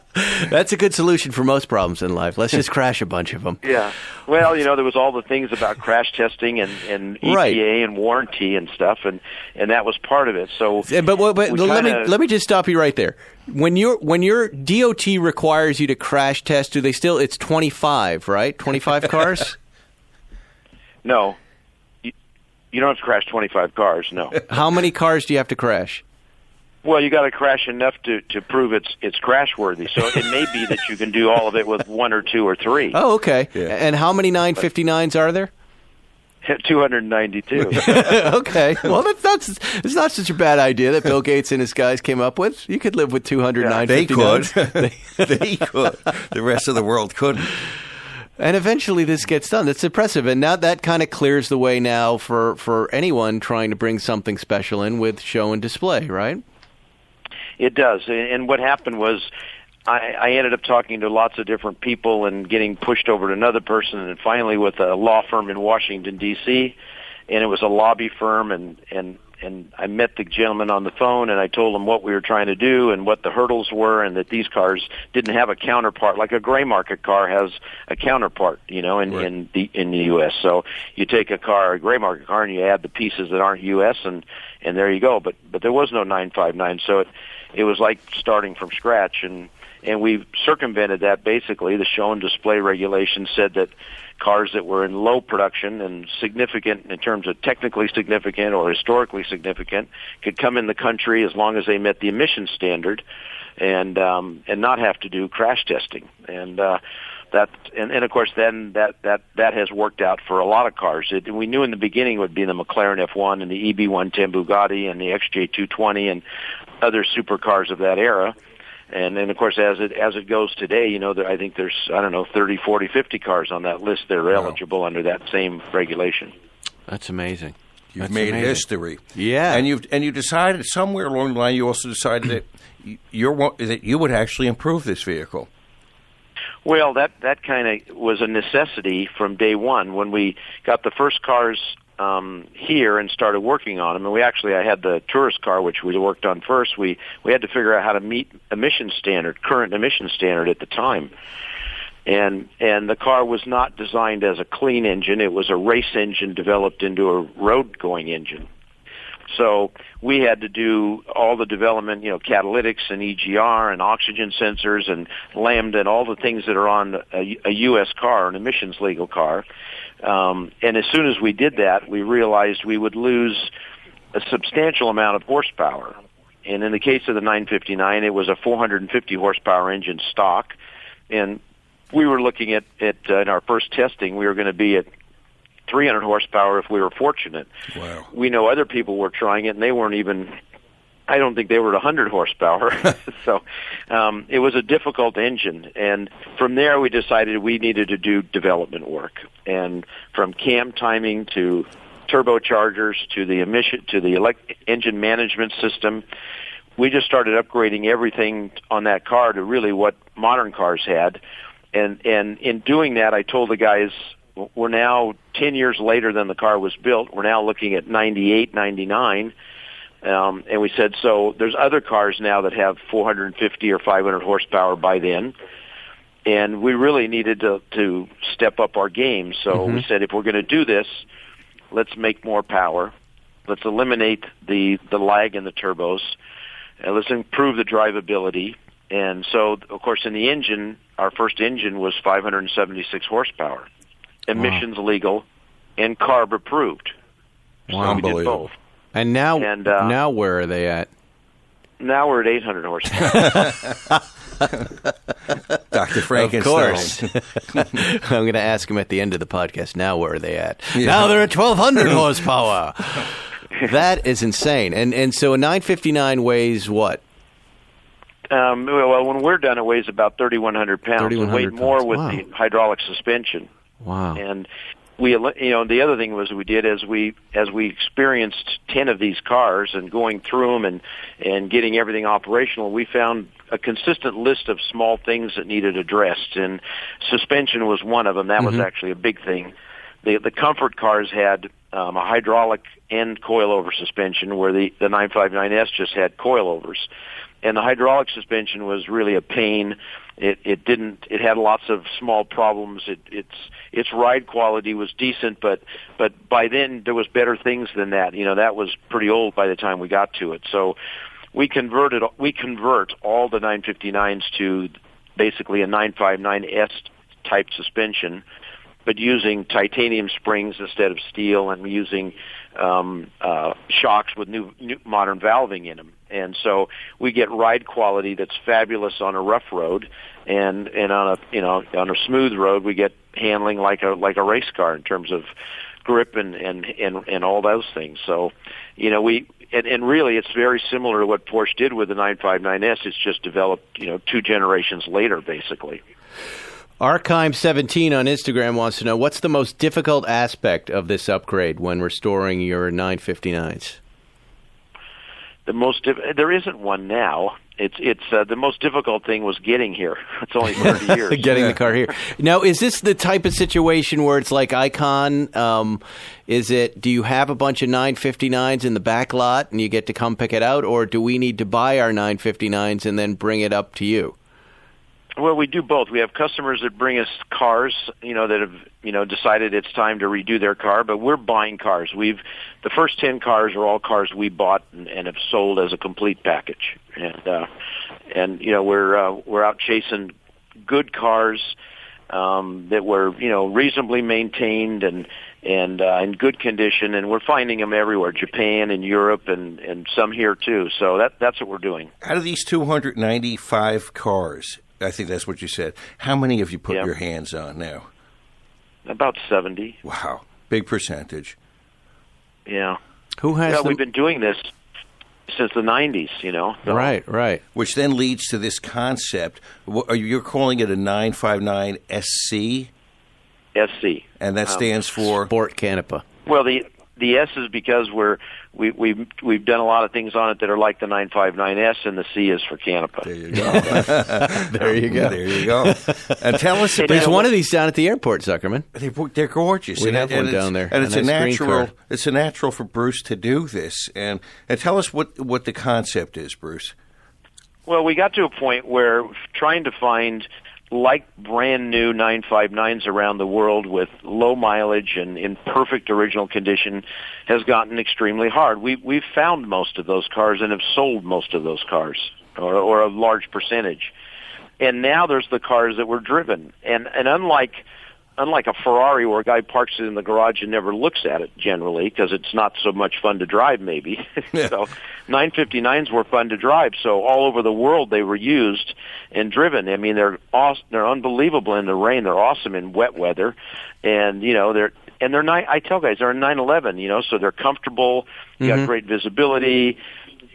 That's a good solution for most problems in life. Let's just crash a bunch of them. Yeah. Well, you know, there was all the things about crash testing and, and EPA *laughs* Right. and warranty and stuff, and and that was part of it. So, Yeah, But, but, but we let me let me just stop you right there. When your when your DOT requires you to crash test, do they still? It's twenty five, right? Twenty five *laughs* cars. No, you, you don't have to crash 25 cars. No. How many cars do you have to crash? Well, you got to crash enough to to prove it's it's crash worthy. So it may be that you can do all of it with one or two or three. Oh, okay. And how many nine fifty nines are there? *laughs* 292. *laughs* okay. Well, that's not it's not such a bad idea that Bill Gates and his guys came up with. You could live with two hundred nine They could. nines. *laughs* they could. The rest of the world couldn't. And eventually this gets done. That's impressive. And now that kind of clears the way now for, for anyone trying to bring something special in with show and display, right? It does. And what happened was I, I ended up talking to lots of different people and getting pushed over to another person and finally with a law firm in Washington DC and it was a lobby firm and and and I met the gentleman on the phone and I told him what we were trying to do and what the hurdles were and that these cars didn't have a counterpart like a gray market car has a counterpart, you know, in Right. in the in the US. So you take a car, a gray market car and you add the pieces that aren't US and and there you go. But but there was no 959, so it it was like starting from scratch and and we circumvented that basically the show and display regulation said that cars that were in low production and significant in terms of technically significant or historically significant could come in the country as long as they met the emission standard and um and not have to do crash testing and uh that and, and of course then that that that has worked out for a lot of cars. It, we knew in the beginning it would be the McLaren F1 and the EB110 Bugatti and the XJ220 and other supercars of that era. And then of course as it as it goes today, you know, there, I think there's I don't know 30, 40, 50 cars on that list that are eligible under that same regulation. That's amazing. You've That's made amazing. history. Yeah. and you've and you decided somewhere along the line you also decided that you- you're that you would actually improve this vehicle. Well, that that kind of was a necessity from day one when we got the first cars um, here and started working on them. And we actually, I had the tourist car, which we worked on first. We we had to figure out how to meet emission standard, current emission standard at the time. And and the car was not designed as a clean engine; it was a race engine developed into a road going engine. So we had to do all the development, you know, catalytics and EGR and oxygen sensors and lambda and all the things that are on a, a U.S. car, an emissions legal car. Um, and as soon as we did that, we realized we would lose a substantial amount of horsepower. And in the case of the 959, it was a 450 horsepower engine stock, and we were looking at, at uh, in our first testing, we were going to be at 300 horsepower if we were fortunate. Wow. We know other people were trying it, and they weren't even. I don't think they were at 100 horsepower. *laughs* *laughs* so um, it was a difficult engine, and from there we decided we needed to do development work, and from cam timing to turbochargers to the emission to the elect- engine management system. We just started upgrading everything on that car to really what modern cars had, and and in doing that, I told the guys we're now 10 years later than the car was built. We're now looking at 98, 99. Um, and we said, so there's other cars now that have 450 or 500 horsepower by then. And we really needed to, to step up our game. So mm-hmm. we said, if we're going to do this, let's make more power. Let's eliminate the, the lag in the turbos. And let's improve the drivability. And so, of course, in the engine, our first engine was 576 horsepower emissions wow. legal, and CARB approved. Wow. So we did both. And now, and, uh, now where are they at? Now we're at 800 horsepower. *laughs* Dr. Frankenstein. Of course. *laughs* I'm going to ask him at the end of the podcast. Now where are they at? Yeah. Now they're at 1,200 *laughs* horsepower. that is insane. And and so a 959 weighs what? Um, well, when we're done, it weighs about 3,100 pounds. 3, it weighed more with wow. the hydraulic suspension. Wow. And we, you know, the other thing was we did as we as we experienced ten of these cars and going through them and and getting everything operational, we found a consistent list of small things that needed addressed, and suspension was one of them. That mm-hmm. was actually a big thing. The the comfort cars had um, a hydraulic end coilover suspension, where the the 959S just had coilovers, and the hydraulic suspension was really a pain it it didn't. It had lots of small problems. It its its ride quality was decent, but but by then there was better things than that. You know that was pretty old by the time we got to it. So we converted we convert all the 959s to basically a 959S type suspension, but using titanium springs instead of steel, and using um, uh, shocks with new, new modern valving in them and so we get ride quality that's fabulous on a rough road, and and on a you know on a smooth road we get handling like a like a race car in terms of grip and and and, and all those things. So, you know we. And, and really, it's very similar to what Porsche did with the 959S. It's just developed, you know, two generations later, basically. Archime17 on Instagram wants to know what's the most difficult aspect of this upgrade when restoring your 959s? The most there isn't one now. It's it's uh, the most difficult thing was getting here. *laughs* It's only thirty *laughs* years. getting yeah. the car here. Now, is this the type of situation where it's like Icon? Um, is it? Do you have a bunch of 959s in the back lot and you get to come pick it out, or do we need to buy our 959s and then bring it up to you? Well, we do both. We have customers that bring us cars, you know, that have, you know, decided it's time to redo their car, but we're buying cars. We've the first 10 cars are all cars we bought and, and have sold as a complete package. And uh and you know, we're uh, we're out chasing good cars um that were, you know, reasonably maintained and and uh, in good condition and we're finding them everywhere, Japan and Europe and and some here too. So that that's what we're doing. Out of these 295 cars, I think that's what you said. How many have you put your hands on now? About 70. Wow. Big percentage. Yeah. Who has yeah, the... we've been doing this since the 90s, you know. So. Right, right. Which then leads to this concept. You're calling it a 959 SC? SC. And that um, stands um, for? Sport Canopy. Well, the the S is because we're we, we've we've done a lot of things on it that are like the 959S, and the C is for Canopy. There you go. *laughs* there you go. There you go. And tell us, there's about, one of these down at the airport, Zuckerman. They're, they're gorgeous. We and, have and one down there, and it's a, a natural. It's a natural for Bruce to do this, and and tell us what what the concept is, Bruce. Well, we got to a point where trying to find like brand new 959s around the world with low mileage and in perfect original condition has gotten extremely hard. We we've found most of those cars and have sold most of those cars or, or a large percentage. And now there's the cars that were driven. And and unlike unlike a Ferrari where a guy parks it in the garage and never looks at it generally because it's not so much fun to drive maybe. *laughs* so 959s were fun to drive. So all over the world they were used and driven. I mean they're awesome, they're unbelievable in the rain. They're awesome in wet weather. And you know they're and they're nine I tell guys they're a 911, you know, so they're comfortable, you got mm-hmm. great visibility.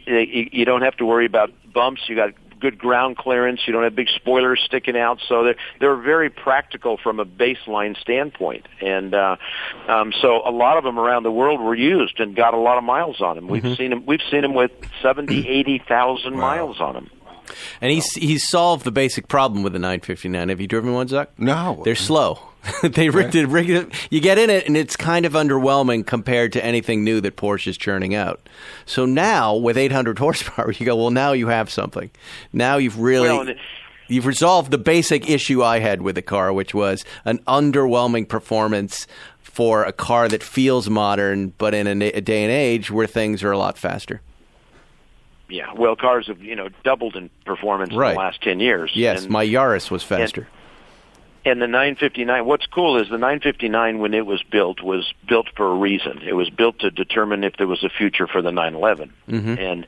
You you don't have to worry about bumps. You got good ground clearance. You don't have big spoilers sticking out, so they're they're very practical from a baseline standpoint. And uh, um, so a lot of them around the world were used and got a lot of miles on them. We've seen them. We've seen them with seventy, *clears throat* eighty thousand miles on them. And he's he's solved the basic problem with the 959. Have you driven one, Zuck? No. They're slow. *laughs* they rigged it, rigged it. You get in it, and it's kind of underwhelming compared to anything new that Porsche is churning out. So now, with 800 horsepower, *laughs* you go, well, now you have something. Now you've really. Well, You've resolved the basic issue I had with the car, which was an underwhelming performance for a car that feels modern, but in a, a day and age where things are a lot faster. Yeah, well, cars have you know doubled in performance Right. in the last ten years. Yes, and, my Yaris was faster. and the 959. What's cool is the 959 when it was built was built for a reason. It was built to determine if there was a future for the 911. And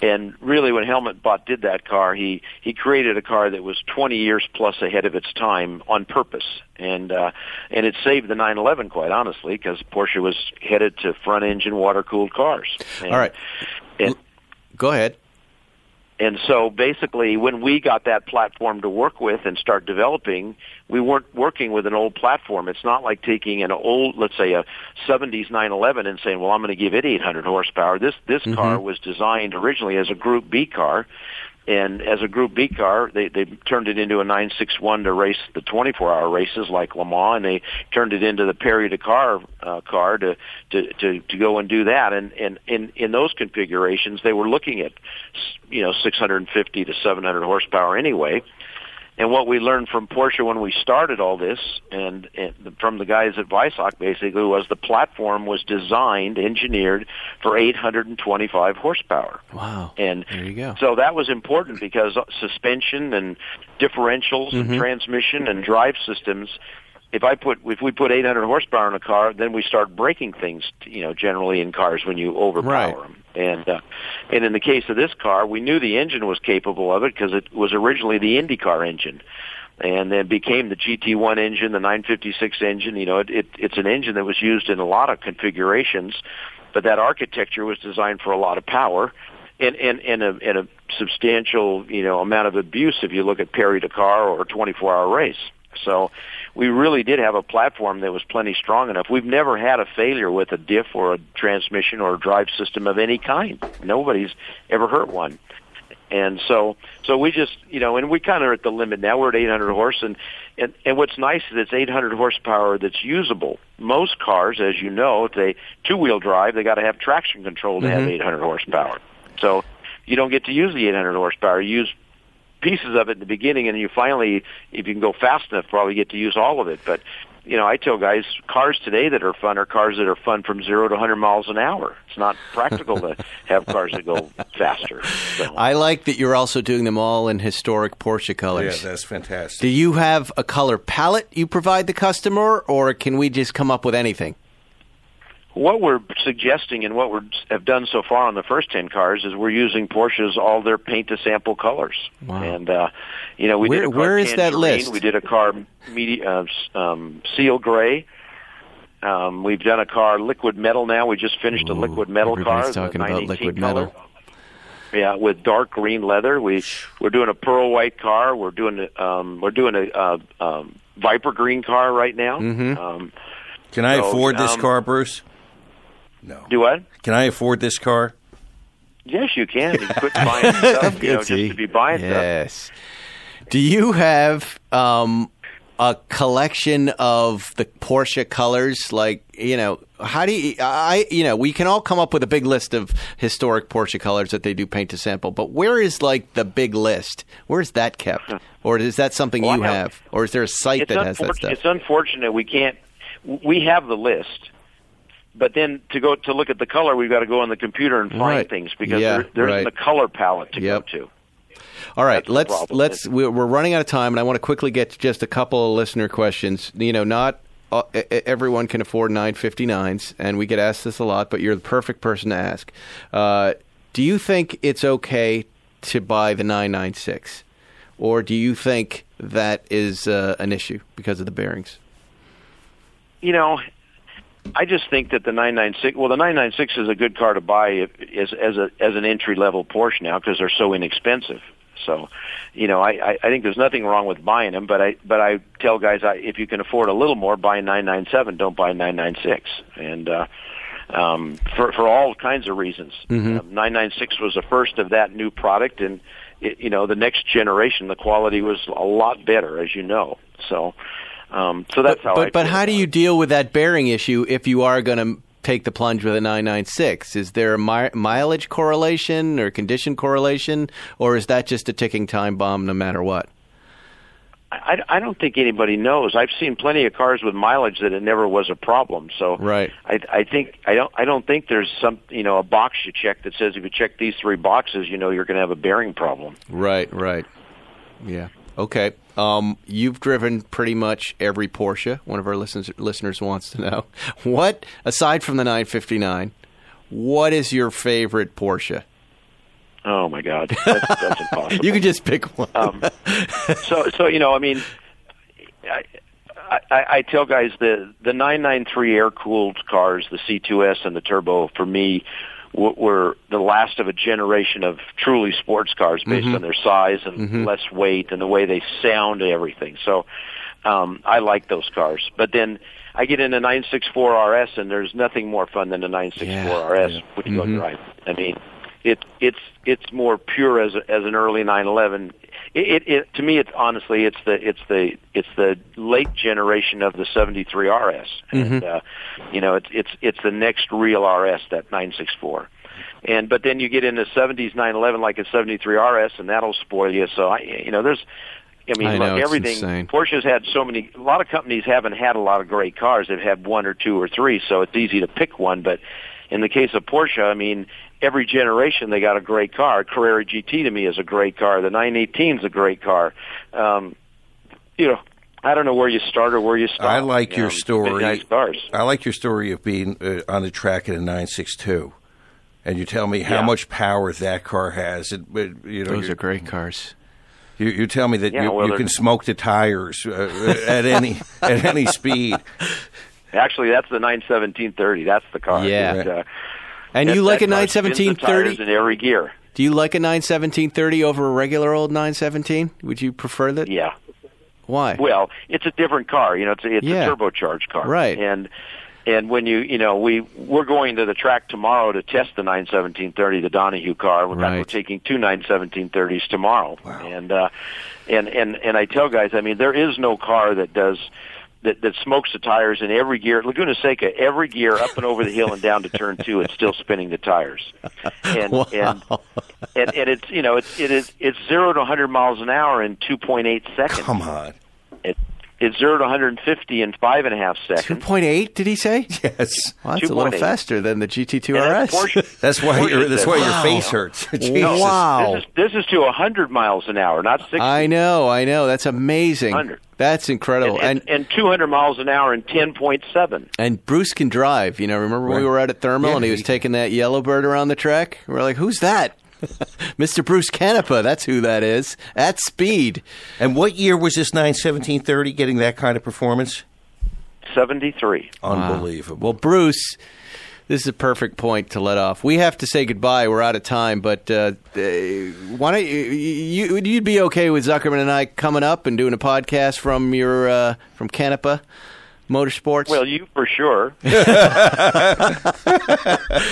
and really, when Helmut Bott did that car, he he created a car that was 20 years plus ahead of its time on purpose, and uh, and it saved the 911 quite honestly because Porsche was headed to front engine water cooled cars. And, All right. and Go ahead. And so basically, when we got that platform to work with and start developing, we weren't working with an old platform. It's not like taking an old, let's say, a 70s 911 and saying, "Well, I'm going to give it 800 horsepower." This this mm-hmm. car was designed originally as a Group B car, and as a Group B car, they they turned it into a 961 to race the 24-hour races like Le Mans, and they turned it into the Paris Dakar uh, car to, to to to go and do that. And and in in those configurations, they were looking at you know 650 to 700 horsepower anyway. And what we learned from Porsche when we started all this, and, and from the guys at Weissach, basically, was the platform was designed, engineered for 825 horsepower. Wow. And There you go. so that was important because suspension and differentials Mm-hmm. and transmission and drive systems. If I put if we put 800 horsepower in a car, then we start breaking things. You know, generally in cars when you overpower Right. them. And uh, and in the case of this car, we knew the engine was capable of it because it was originally the IndyCar engine, and then became the GT1 engine, the 956 engine. You know, it, it it's an engine that was used in a lot of configurations, but that architecture was designed for a lot of power and and and a, and a substantial you know amount of abuse if you look at Paris Dakar or a 24 hour race. So we really did have a platform that was plenty strong enough. We've never had a failure with a diff or a transmission or a drive system of any kind. Nobody's ever hurt one. And so, so we just, you know, and we kind of are at the limit now. We're at 800 horse, and and and what's nice is it's 800 horsepower that's usable. Most cars, as you know, if they two wheel drive, they got to have traction control to have mm-hmm. 800 horsepower. So you don't get to use the 800 horsepower. You use pieces of it in the beginning, and you finally, if you can go fast enough, probably get to use all of it. But you know, I tell guys, cars today that are fun are cars that are fun from zero to 100 miles an hour. It's not *laughs* practical to have cars that go faster. So. I like that you're also doing them all in historic Porsche colors. Yeah, that's fantastic. Do you have a color palette you provide the customer, or can we just come up with anything? What we're suggesting and what we have done so far on the first 10 cars is we're using Porsche's all their paint to sample colors. Wow. And, uh, you know, we Where- did a car where is that list? We did a car medi- uh, um, seal gray. Um, we've done a car liquid metal now. We just finished a liquid metal car. everybody's the talking about liquid color. metal. Yeah, with dark green leather. We we're doing a pearl white car. We're doing a, um, we're doing a uh, um, viper green car right now. Mm-hmm. Um, Can I So, afford this um, car, Bruce? No. do what? Can I afford this car? Yes, you can. You quit *laughs* buying stuff, you know, just to be buying stuff. Yes. Do you have um, a collection of the Porsche colors? Like, you know, how do you, I, you know, we can all come up with a big list of historic Porsche colors that they do paint to sample, but where is like the big list? Where's that kept? Or is that something Well, you have- have? Or is there a site that has that stuff? It's unfortunate we can't. We have the list, but then to go to look at the color, we've got to go on the computer and find Right. things because Yeah, there, there right. isn't color palette to Yep. go to. All right, That's let's let's we're, running out of time, and I want to quickly get to just a couple of listener questions. You know, not uh, everyone can afford 959s, and we get asked this a lot, but you're the perfect person to ask. Uh, do you think it's okay to buy the 996, or do you think that is uh, an issue because of the bearings? You know, I just think that the 996. Well, the 996 is a good car to buy if, as as a as an entry level Porsche now because they're so inexpensive. So, you know, I, I I think there's nothing wrong with buying them, but I but I tell guys I, if you can afford a little more, buy a 997. Don't buy a 996. And uh, um, for for all kinds of reasons, um, 996 was the first of that new product, and it, you know the next generation, the quality was a lot better, as you know. So. Um, so that's but how. but, I but how do you deal with that bearing issue if you are going to take the plunge with a 996? Is there a mi- mileage correlation or condition correlation, or is that just a ticking time bomb no matter what? I, I don't think anybody knows. I've seen plenty of cars with mileage that it never was a problem. So Right. I, I think I don't I don't think there's some you know a box you check that says if you check these three boxes, you know you're going to have a bearing problem. Right, right. Yeah. Okay. Um, you've driven pretty much every Porsche. One of our listeners listeners wants to know *laughs* what, aside from the 959, what is your favorite Porsche? Oh my God, that's, that's impossible. *laughs* You can just pick one. um, so so you know I mean I, I, I tell guys the the 993 air cooled cars the C2S and the turbo for me were the last of a generation of truly sports cars based mm-hmm. on their size and mm-hmm. less weight and the way they sound and everything. So um I like those cars. But then I get in a 964 RS and there's nothing more fun than a 964 Yeah, RS when you go mm-hmm. drive. I mean it it's it's more pure as a, as an early 911. It, it, it to me, it's honestly, it's the it's the it's the late generation of the 73 RS, and uh, you know, it's it's it's the next real RS that 964. And but then you get into 70s 911 like a 73 RS, and that'll spoil you. So I, you know, there's. I mean, I know, look, everything. insane. Porsche's had so many. A lot of companies haven't had a lot of great cars. They've had one or two or three, so it's easy to pick one. But in the case of Porsche, I mean, every generation they got a great car. Carrera GT to me is a great car. The 918 is a great car. Um, you know, I don't know where you start or where you stop. I like your Um, story. Nice cars. I like your story of being uh, on the track in a 962. And you tell me how Yeah. much power that car has. It, it- you know, Those you're- great cars. You, you tell me that Yeah, you, well, you can smoke the tires uh, at any at any speed. *laughs* Actually, that's the 91730. That's the car. Yeah. It, uh, And that- you like a that car spins the 91730? in every gear. Do you like a 91730 over a regular old 917? Would you prefer that? Yeah. Why? Well, it's a different car. You know, it's a, it's Yeah. a turbocharged car, Right. And and when you you know we we're going to the track tomorrow to test the 91730, the Donohue car. Fact, Right. we're taking two 91730s tomorrow. Wow. And uh, and and and I tell guys, I mean, there is no car that does. That, that smokes the tires in every gear. Laguna Seca, every gear up and over the hill and down to turn two, it's still spinning the tires. And Wow. and, and and it's you know it's it is it's zero to 100 miles an hour in 2.8 seconds. Come on. It, it's zero to 150 in five and a half seconds. 2.8, did he say? Yes. Well, that's a little 2.8. faster than the GT2 And RS. that's Porsche- *laughs* That's why Porsche your that's says- why your face hurts. *laughs* Jesus. Wow. This is this is to 100 miles an hour, not 60. I know, I know. That's amazing. 100. That's incredible. and, and, and 200 miles an hour in 10.7. And Bruce can drive. You know, remember when we were out at Thermal Yeah, and he was he- taking that yellow bird around the track? We are like, who's that? *laughs* Mr. Bruce Canepa. That's who that is. At speed. And what year was this 91730 getting that kind of performance? 73. Unbelievable. Well, Bruce, this is a perfect point to let off. We have to say goodbye. We're out of time, but uh, uh, why don't you, you? You'd be okay with Zuckerman and I coming up and doing a podcast from your uh, from Canepa motorsports? Well, you for sure. *laughs* *laughs*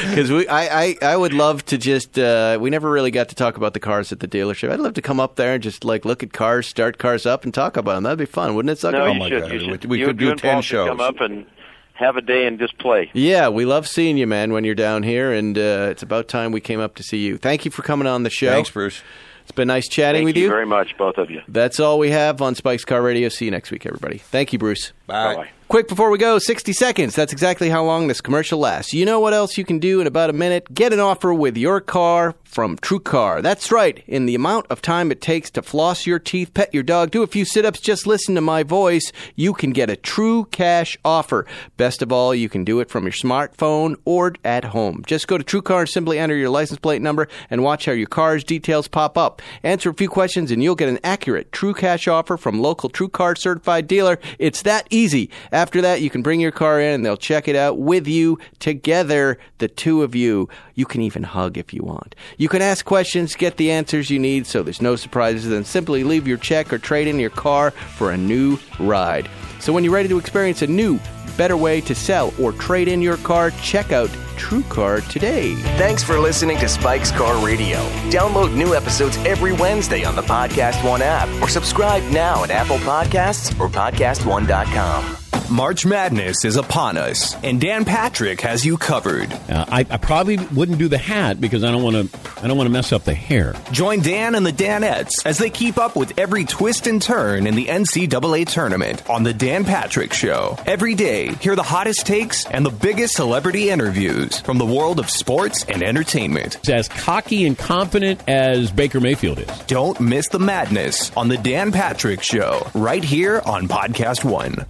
Because we, I, I, I would love to just. Uh, we never really got to talk about the cars at the dealership. I'd love to come up there and just like look at cars, start cars up, and talk about them. That'd be fun, wouldn't it? Zucker? No, Oh my should. God, You should. we- we you, could do you and 10 Paul should Come up and have a day and just play. Yeah, we love seeing you, man, when you're down here, and uh, it's about time we came up to see you. Thank you for coming on the show. Thanks, Bruce. It's been nice chatting Thank with you, you. very much, both of you. That's all we have on Spike's Car Radio. See you next week, everybody. Thank you, Bruce. Bye. Bye-bye. Quick before we go, 60 seconds. That's exactly how long this commercial lasts. You know what else you can do in about a minute? Get an offer with your car from TrueCar. That's right. In the amount of time it takes to floss your teeth, pet your dog, do a few sit ups, just listen to my voice, you can get a true cash offer. Best of all, you can do it from your smartphone or at home. Just go to TrueCar and simply enter your license plate number and watch how your car's details pop up. Answer a few questions and you'll get an accurate true cash offer from local TrueCar certified dealer. It's that easy. After that, you can bring your car in and they'll check it out with you together, the two of you. You can even hug if you want. You can ask questions, get the answers you need so there's no surprises, then simply leave your check or trade in your car for a new ride. So when you're ready to experience a new, better way to sell or trade in your car, check out TrueCar today. Thanks for listening to Spike's Car Radio. Download new episodes every Wednesday on the Podcast One app or subscribe now at Apple Podcasts or PodcastOne.com. March Madness is upon us, and Dan Patrick has you covered. Uh, I, I probably wouldn't do the hat because I don't want to. I don't want to mess up the hair. Join Dan and the Danettes as they keep up with every twist and turn in the NCAA tournament on The Dan Patrick Show. Every day, hear the hottest takes and the biggest celebrity interviews from the world of sports and entertainment. It's as cocky and confident as Baker Mayfield is. Don't miss the madness on The Dan Patrick Show, right here on Podcast One.